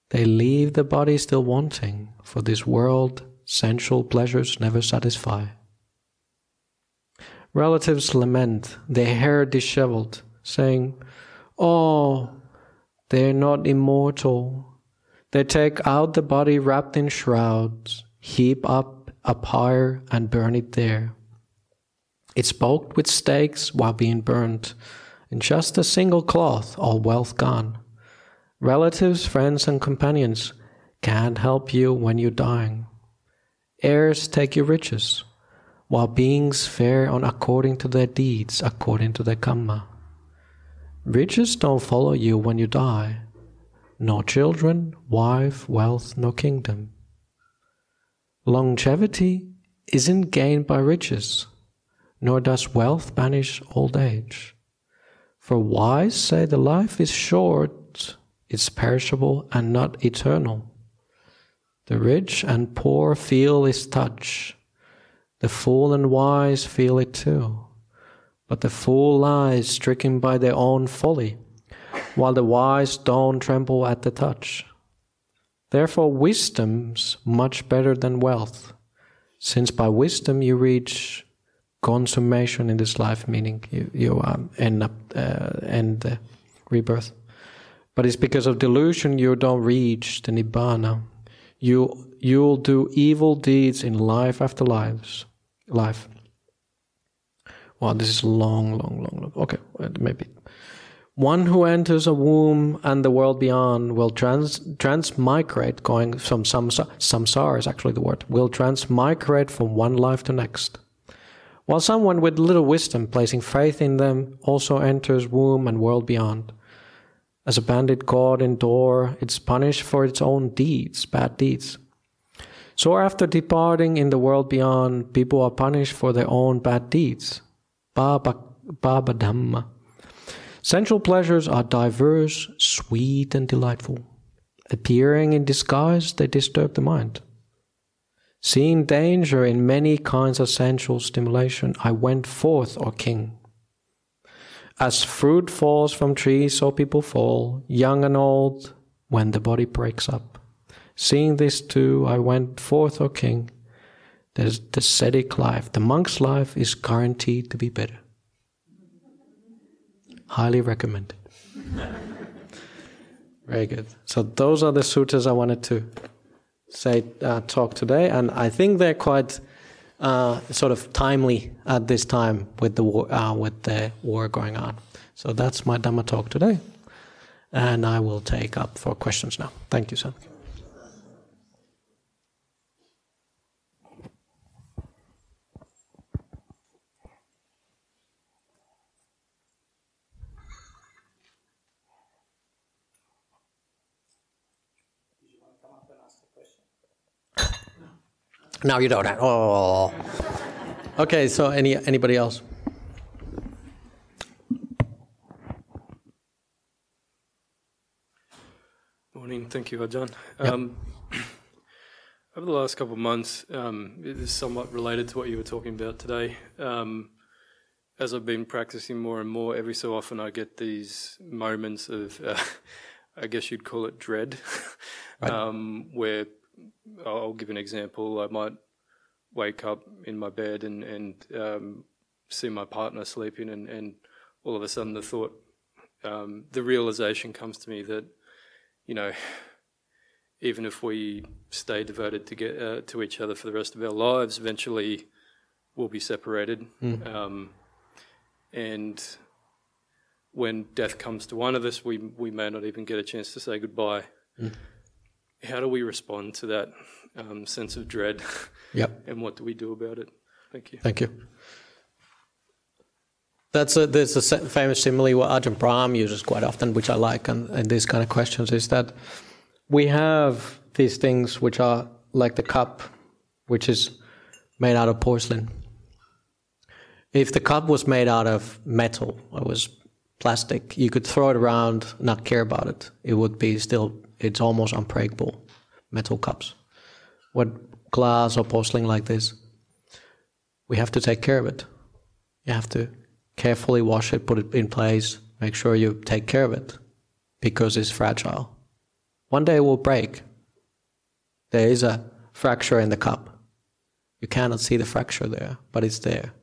They leave the body still wanting, for this world sensual pleasures never satisfy. Relatives lament, their hair disheveled, saying, Oh, they're not immortal. They take out the body wrapped in shrouds, heap up a pyre and burn it there. It's poked with stakes while being burnt, in just a single cloth, all wealth gone. Relatives, friends, and companions can't help you when you're dying. Heirs take your riches, while beings fare on according to their deeds, according to their karma. Riches don't follow you when you die, nor children, wife, wealth, nor kingdom. Longevity isn't gained by riches, nor does wealth banish old age. For wise say the life is short, it's perishable and not eternal. The rich and poor feel its touch. The fool and wise feel it too. But the fool lies stricken by their own folly, while the wise don't tremble at the touch. Therefore, wisdom's much better than wealth, since by wisdom you reach consummation in this life, meaning you, you um, end up uh, end rebirth. But it's because of delusion you don't reach the nibbana. You you'll do evil deeds in life after lives, life. Wow, this is long, long, long, long. Okay, maybe One who enters a womb and the world beyond will trans transmigrate, going from samsara, samsara is actually the word, will transmigrate from one life to next. While someone with little wisdom, placing faith in them, also enters womb and world beyond. As a bandit caught in door, it's punished for its own deeds, bad deeds. So after departing in the world beyond, people are punished for their own bad deeds. Baba, Baba Dhamma. Sensual pleasures are diverse, sweet, and delightful. Appearing in disguise, they disturb the mind. Seeing danger in many kinds of sensual stimulation, I went forth, O king. As fruit falls from trees, so people fall, young and old, when the body breaks up. Seeing this too, I went forth, O king. There's the ascetic life, the monk's life, is guaranteed to be better. Highly recommended. Very good. So those are the sutras I wanted to say uh, talk today, and I think they're quite uh, sort of timely at this time with the war, uh, with the war going on. So that's my Dhamma talk today, and I will take up for questions now. Thank you, son. Now you don't. Oh. Okay. So any anybody else? Morning. Thank you, Ajahn. Yep. Um, over the last couple of months, um, it is somewhat related to what you were talking about today. Um, as I've been practicing more and more, every so often I get these moments of, uh, I guess you'd call it dread, Right. um, where I'll give an example. I might wake up in my bed and, and um, see my partner sleeping, and, and all of a sudden the thought, um, the realization comes to me that, you know, even if we stay devoted to get uh, to each other for the rest of our lives, eventually we'll be separated. Um, and when death comes to one of us, we we may not even get a chance to say goodbye. How do we respond to that um, sense of dread, Yep. and what do we do about it? Thank you. Thank you. That's a, there's a famous simile what Ajahn Brahm uses quite often, which I like, and, and these kind of questions is that we have these things which are like the cup, which is made out of porcelain. If the cup was made out of metal or was plastic, you could throw it around, not care about it. It would be still, it's almost unbreakable. Metal cups. What glass or porcelain like this, we have to take care of it. You have to carefully wash it, put it in place, make sure you take care of it because it's fragile. One day it will break. There is a fracture in the cup. You cannot see the fracture there, but it's there.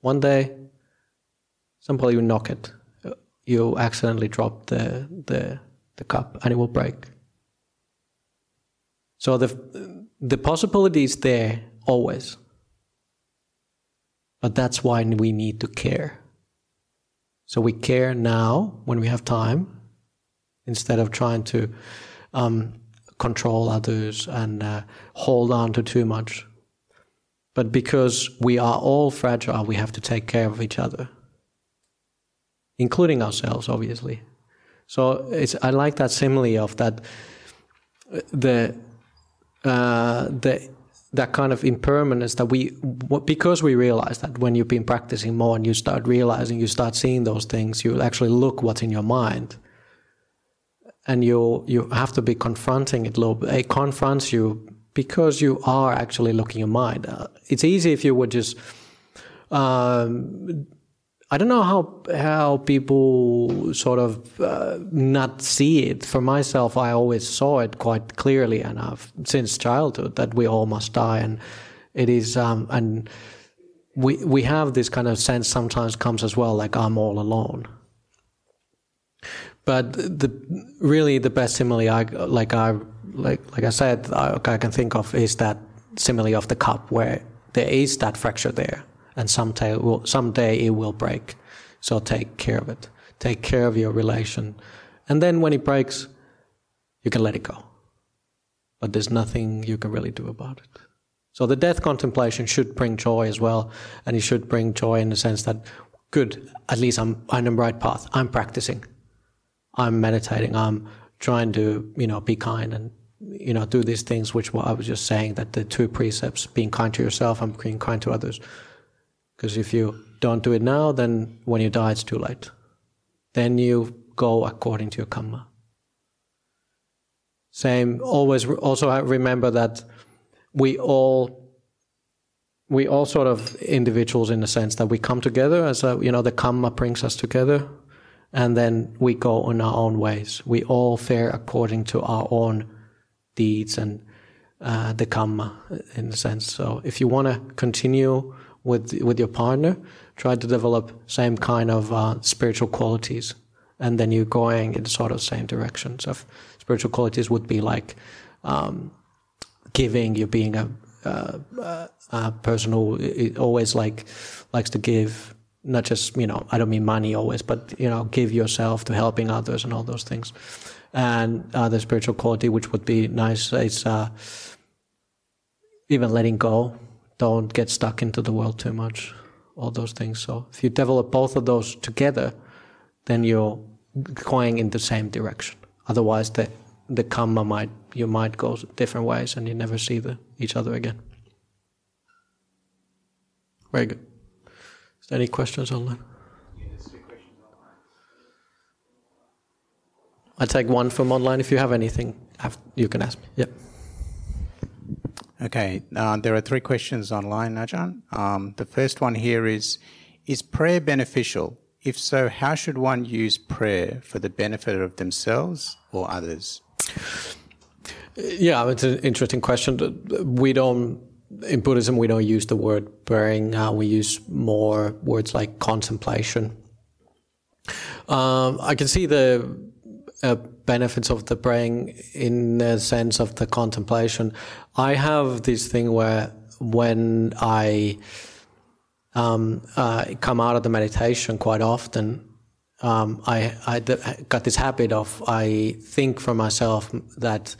One day, somebody will knock it. You accidentally drop the, the, the cup and it will break. So the, the possibility is there always. But that's why we need to care. So we care now when we have time instead of trying to um, control others and uh, hold on to too much. But because we are all fragile, we have to take care of each other, including ourselves, obviously. So it's, I like that simile of that the uh, the that kind of impermanence that we because we realize that when you've been practicing more and you start realizing you start seeing those things you actually look what's in your mind. And you you have to be confronting it a little bit. It confronts you because you are actually looking your mind. Uh, it's easy if you would just um, I don't know how how people sort of uh, not see it. For myself, I always saw it quite clearly, I've since childhood that we all must die, and it is um, and we we have this kind of sense sometimes comes as well, like I'm all alone. But the really the best simile I like I like like I said I, I can think of is that simile of the cup where there is that fracture there and someday will someday it will break. So take care of it. take care of your relation. And then when it breaks, you can let it go. But there's nothing you can really do about it. So the death contemplation should bring joy as well. And it should bring joy in the sense that, good, at least I'm on the right path. I'm practicing. I'm meditating. I'm trying to, you know, be kind and, you know, do these things, which I was just saying, that the two precepts, being kind to yourself and being kind to others. Because if you don't do it now, then when you die, it's too late. Then you go according to your karma. Same, always also remember that we all we all sort of individuals in the sense that we come together as a you know the karma brings us together and then we go on our own ways we all fare according to our own deeds and uh, the karma in a sense so if you want to continue with with your partner try to develop same kind of uh, spiritual qualities. And then you're going in sort of same directions of spiritual qualities would be like um, giving You're being a, a, a person who always like likes to give not just you know i don't mean money always but you know give yourself to helping others and all those things. And uh, the spiritual quality which would be nice is uh, even letting go don't get stuck into the world too much all those things so if you develop both of those together then you're going in the same direction otherwise the the karma might you might go different ways and you never see the, each other again. Very good. Is there any questions online? I take one from online. If you have anything, you can ask me. Yep. Okay, uh, there are three questions online, Najan. Um, the first one here is Is prayer beneficial? If so, how should one use prayer for the benefit of themselves or others? Yeah, it's an interesting question. We don't in Buddhism we don't use the word praying. Uh, we use more words like contemplation. Um, I can see the uh, benefits of the praying in the sense of the contemplation. I have this thing where when I um, uh, come out of the meditation quite often, um, I, I got this habit of I think for myself that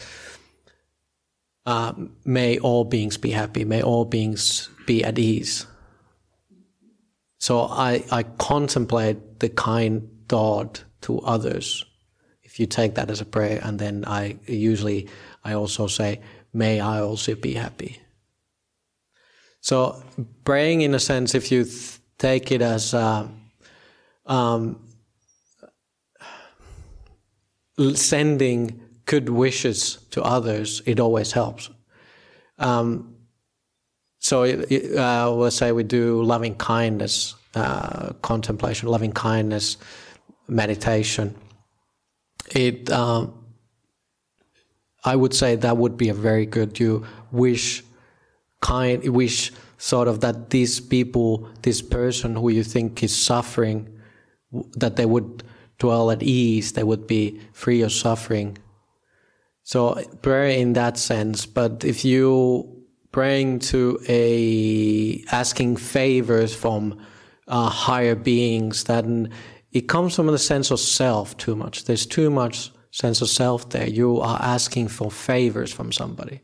uh, may all beings be happy, may all beings be at ease. So I, I contemplate the kind thought to others. If you take that as a prayer, and then I usually I also say, may I also be happy. So praying, in a sense, if you take it as uh, um, sending good wishes to others, it always helps. Um, so, uh, let's say we do loving kindness uh, contemplation, loving kindness meditation. It, um, I would say that would be a very good. You wish kind, wish sort of that these people, this person who you think is suffering, that they would dwell at ease, they would be free of suffering. So prayer in that sense, but if you praying to a asking favors from uh, higher beings, then it comes from the sense of self too much. There's too much sense of self there. You are asking for favors from somebody.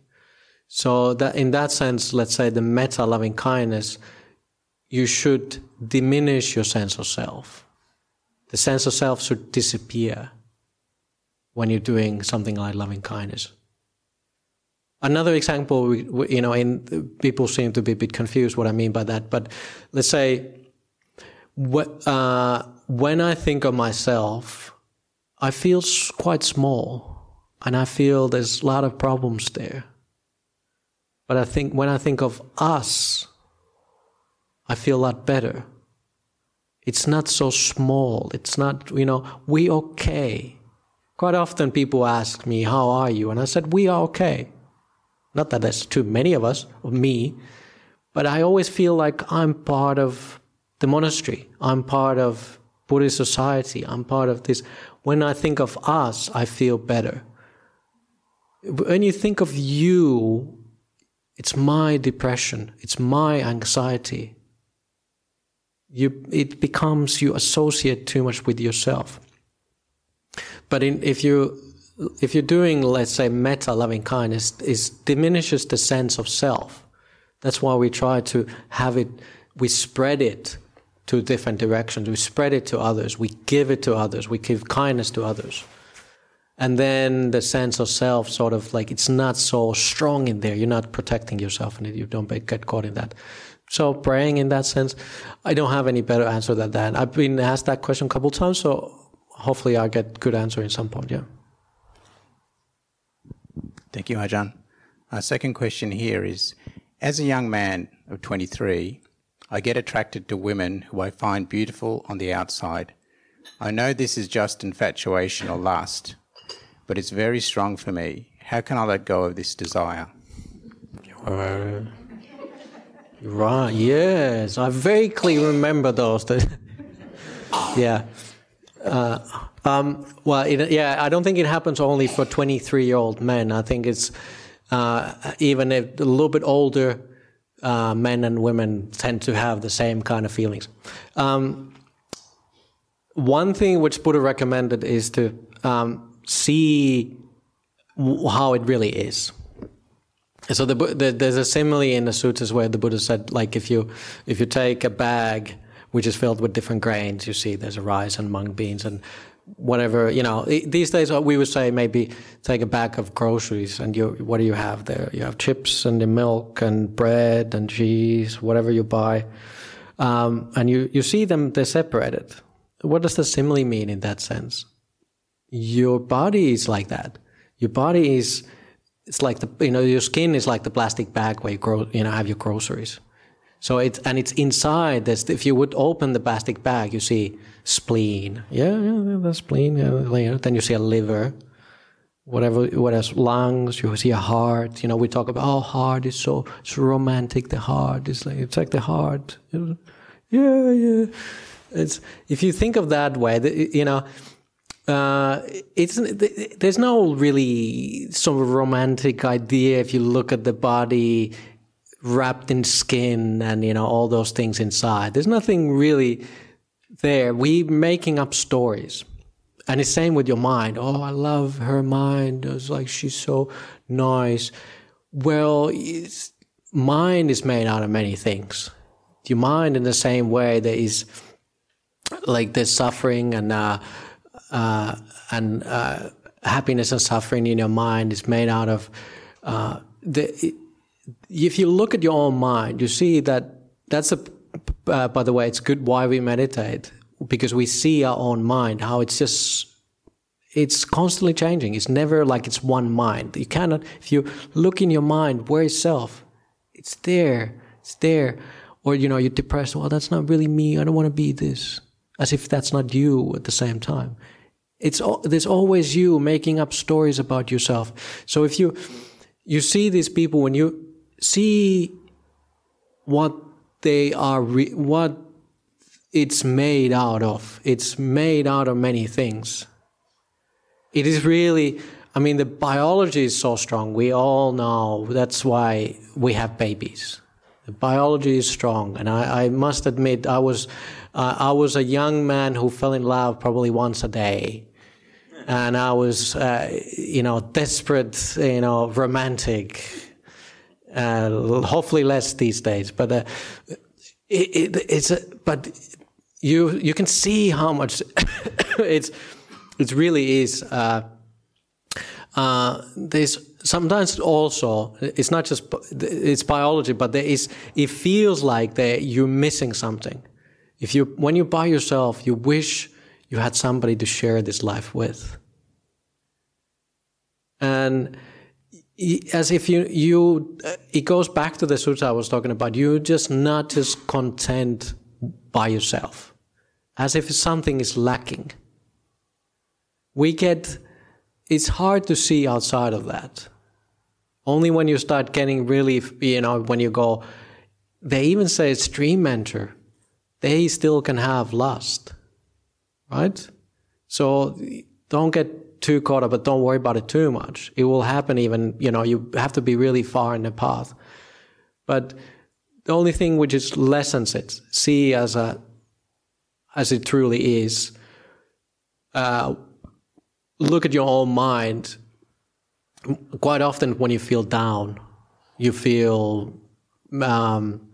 So that in that sense, let's say the metta loving kindness, you should diminish your sense of self the sense of self should disappear when you're doing something like loving kindness. Another example, you know, in people seem to be a bit confused what I mean by that, but let's say uh, when I think of myself, I feel quite small, and I feel there's a lot of problems there. But I think when I think of us, I feel a lot better it's not so small. It's not, you know, we okay. Quite often people ask me, How are you? And I said, We are okay. Not that there's too many of us, of me, but I always feel like I'm part of the monastery. I'm part of Buddhist society. I'm part of this. When I think of us, I feel better. When you think of you, it's my depression, it's my anxiety, you it becomes you associate too much with yourself. But in, if you if you're doing, let's say, metta loving kindness, it diminishes the sense of self. That's why we try to have it. We spread it to different directions. We spread it to others. We give it to others. We give kindness to others. And then the sense of self, sort of like it's not so strong in there. You're not protecting yourself, and you don't get caught in that. So praying in that sense, I don't have any better answer than that. I've been asked that question a couple times, so hopefully I'll get good answer in some point. Yeah. Thank you, Ajahn. Our second question here is As a young man of 23, I get attracted to women who I find beautiful on the outside. I know this is just infatuation or lust, but it's very strong for me. How can I let go of this desire? Uh, right, yes. I very clearly remember those. yeah. Uh, um, well, it, yeah, I don't think it happens only for 23 year old men. I think it's uh, even a little bit older uh, men and women tend to have the same kind of feelings. Um, one thing which Buddha recommended is to um, see w- how it really is. So the, the, there's a simile in the sutras where the Buddha said, like if you if you take a bag which is filled with different grains, you see there's a rice and mung beans and whatever you know these days we would say maybe take a bag of groceries and you what do you have there? You have chips and the milk and bread and cheese whatever you buy. Um, and you you see them they're separated. What does the simile mean in that sense? Your body is like that. Your body is it's like the you know your skin is like the plastic bag where you grow you know have your groceries so it's and it's inside this if you would open the plastic bag you see spleen. Yeah, yeah, the spleen. Yeah, then you see a liver. Whatever, what else? Lungs. You see a heart. You know, we talk about oh, heart is so it's romantic. The heart is like it's like the heart. Yeah, yeah. It's if you think of that way, you know. Uh, it's there's no really sort of romantic idea if you look at the body wrapped in skin and you know all those things inside. There's nothing really there, we making up stories. And it's same with your mind. Oh, I love her mind. It's like she's so nice. Well, mind is made out of many things. Your mind, in the same way, there is like there's suffering and uh, uh, and uh, happiness and suffering in your mind is made out of uh, the. If you look at your own mind, you see that that's a uh, by the way, it's good why we meditate because we see our own mind, how it's just, it's constantly changing. It's never like it's one mind. You cannot, if you look in your mind, where is self? It's there, it's there. Or, you know, you're depressed, well, that's not really me. I don't want to be this. As if that's not you at the same time. It's, there's always you making up stories about yourself. So if you, you see these people, when you see what they are re- what it's made out of. It's made out of many things. It is really, I mean, the biology is so strong. We all know that's why we have babies. The biology is strong, and I, I must admit, I was, uh, I was a young man who fell in love probably once a day, and I was, uh, you know, desperate, you know, romantic uh, hopefully less these days, but uh, it, it, it's a, but you you can see how much it's it really is. Uh, uh, there's sometimes also it's not just it's biology, but there is it feels like that you're missing something. If you when you're by yourself, you wish you had somebody to share this life with, and as if you you uh, it goes back to the sutta I was talking about. You're just not just content by yourself, as if something is lacking. We get it's hard to see outside of that. Only when you start getting really, you know, when you go, they even say stream enter, they still can have lust, right? So don't get too caught up, but don't worry about it too much. It will happen even, you know, you have to be really far in the path. But the only thing which is lessens it, see as a as it truly is, uh, look at your own mind. Quite often, when you feel down, you feel um,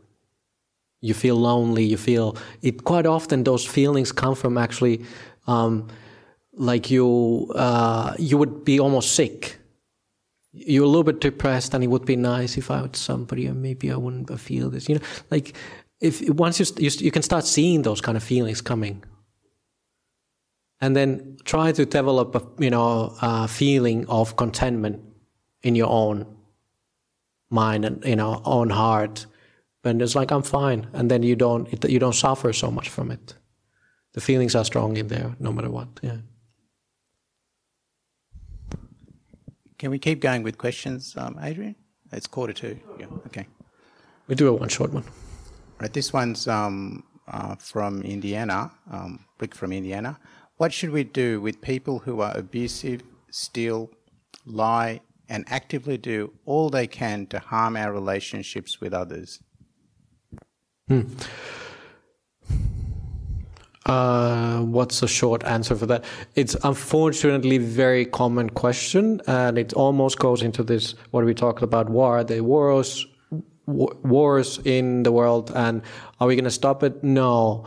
you feel lonely. You feel it. Quite often, those feelings come from actually, um, like you uh, you would be almost sick. You're a little bit depressed, and it would be nice if I had somebody, or maybe I wouldn't feel this. You know, like if once you, you you can start seeing those kind of feelings coming. And then try to develop a you know a feeling of contentment in your own mind and you know own heart. And it's like i'm fine. And then you don't it, you don't suffer so much from it. The feelings are strong in there no matter what yeah Can we keep going with questions, um, Adrian? It's quarter two. Yeah. Okay. we do a one short one Right. This one's um, uh, from Indiana. Um, Rick from Indiana. What should we do with people who are abusive, steal, lie, and actively do all they can to harm our relationships with others? Uh, what's a short answer for that? It's unfortunately very common question, and it almost goes into this what we talked about war, the wars, wa- wars in the world, and are we going to stop it? No.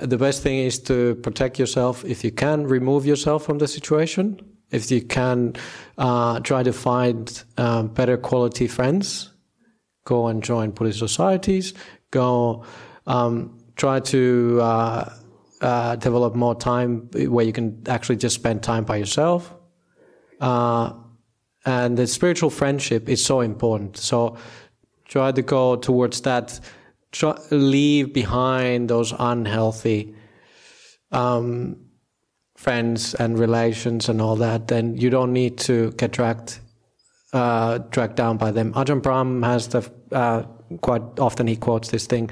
The best thing is to protect yourself. If you can, remove yourself from the situation. If you can, uh, try to find um, better quality friends. Go and join Buddhist societies. Go um, try to. Uh, uh, develop more time where you can actually just spend time by yourself. Uh, and the spiritual friendship is so important. So try to go towards that. Try, leave behind those unhealthy um, friends and relations and all that. Then you don't need to get dragged uh, dragged down by them. Ajahn Brahm has the uh, quite often he quotes this thing.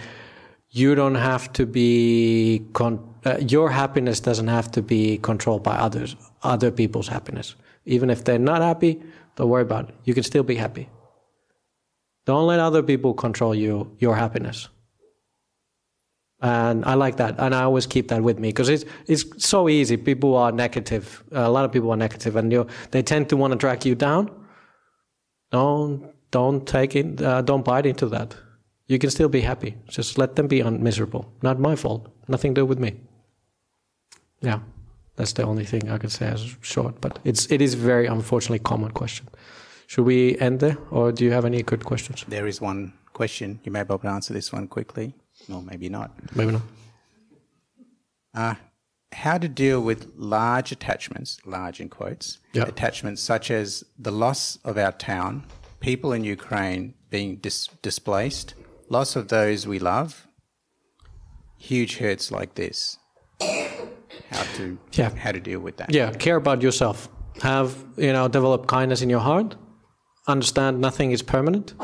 You don't have to be con- uh, your happiness doesn't have to be controlled by others, other people's happiness. Even if they're not happy, don't worry about it. You can still be happy. Don't let other people control you, your happiness. And I like that, and I always keep that with me because it's it's so easy. People are negative. a lot of people are negative, and you they tend to want to drag you down. Don't don't take it. Uh, don't bite into that. You can still be happy. Just let them be un- miserable. Not my fault. Nothing to do with me. Yeah, that's the only thing I can say as short. But it's it is a very unfortunately common question. Should we end there, or do you have any good questions? There is one question. You may be able to answer this one quickly, or maybe not. Maybe not. Uh, how to deal with large attachments, large in quotes, Yeah. attachments such as the loss of our town, people in Ukraine being dis- displaced, loss of those we love, huge hurts like this. How to Yeah. how to deal with that? Yeah, care about yourself. Have you know, develop kindness in your heart. Understand nothing is permanent.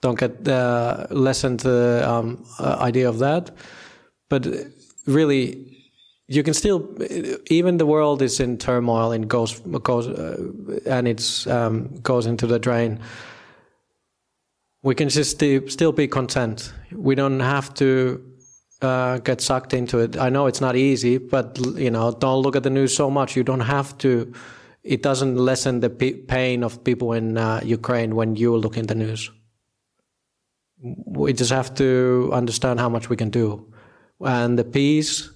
Don't get uh, lessen the um, uh, idea of that. But really, you can still. Even the world is in turmoil and goes goes uh, and it's um, goes into the drain. We can just sti- still be content. We don't have to uh, get sucked into it. I know it's not easy, but you know, don't look at the news so much. You don't have to. It doesn't lessen the pain of people in uh, Ukraine when you look in the news. We just have to understand how much we can do, and the peace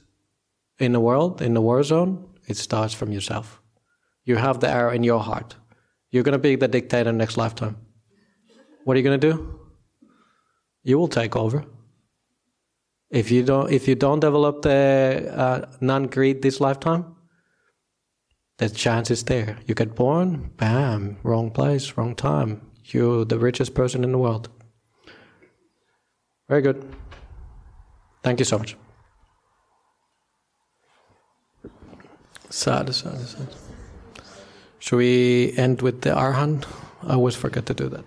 in the world, in the war zone, it starts from yourself. You have the arrow in your heart. You're gonna be the dictator next lifetime. What are you gonna do? You will take over. If you don't, if you don't develop the uh, non-greed this lifetime, the chance is there. You get born, bam, wrong place, wrong time. You're the richest person in the world. Very good. Thank you so much. Sad, sad, sad. Should we end with the Arhan? I always forget to do that.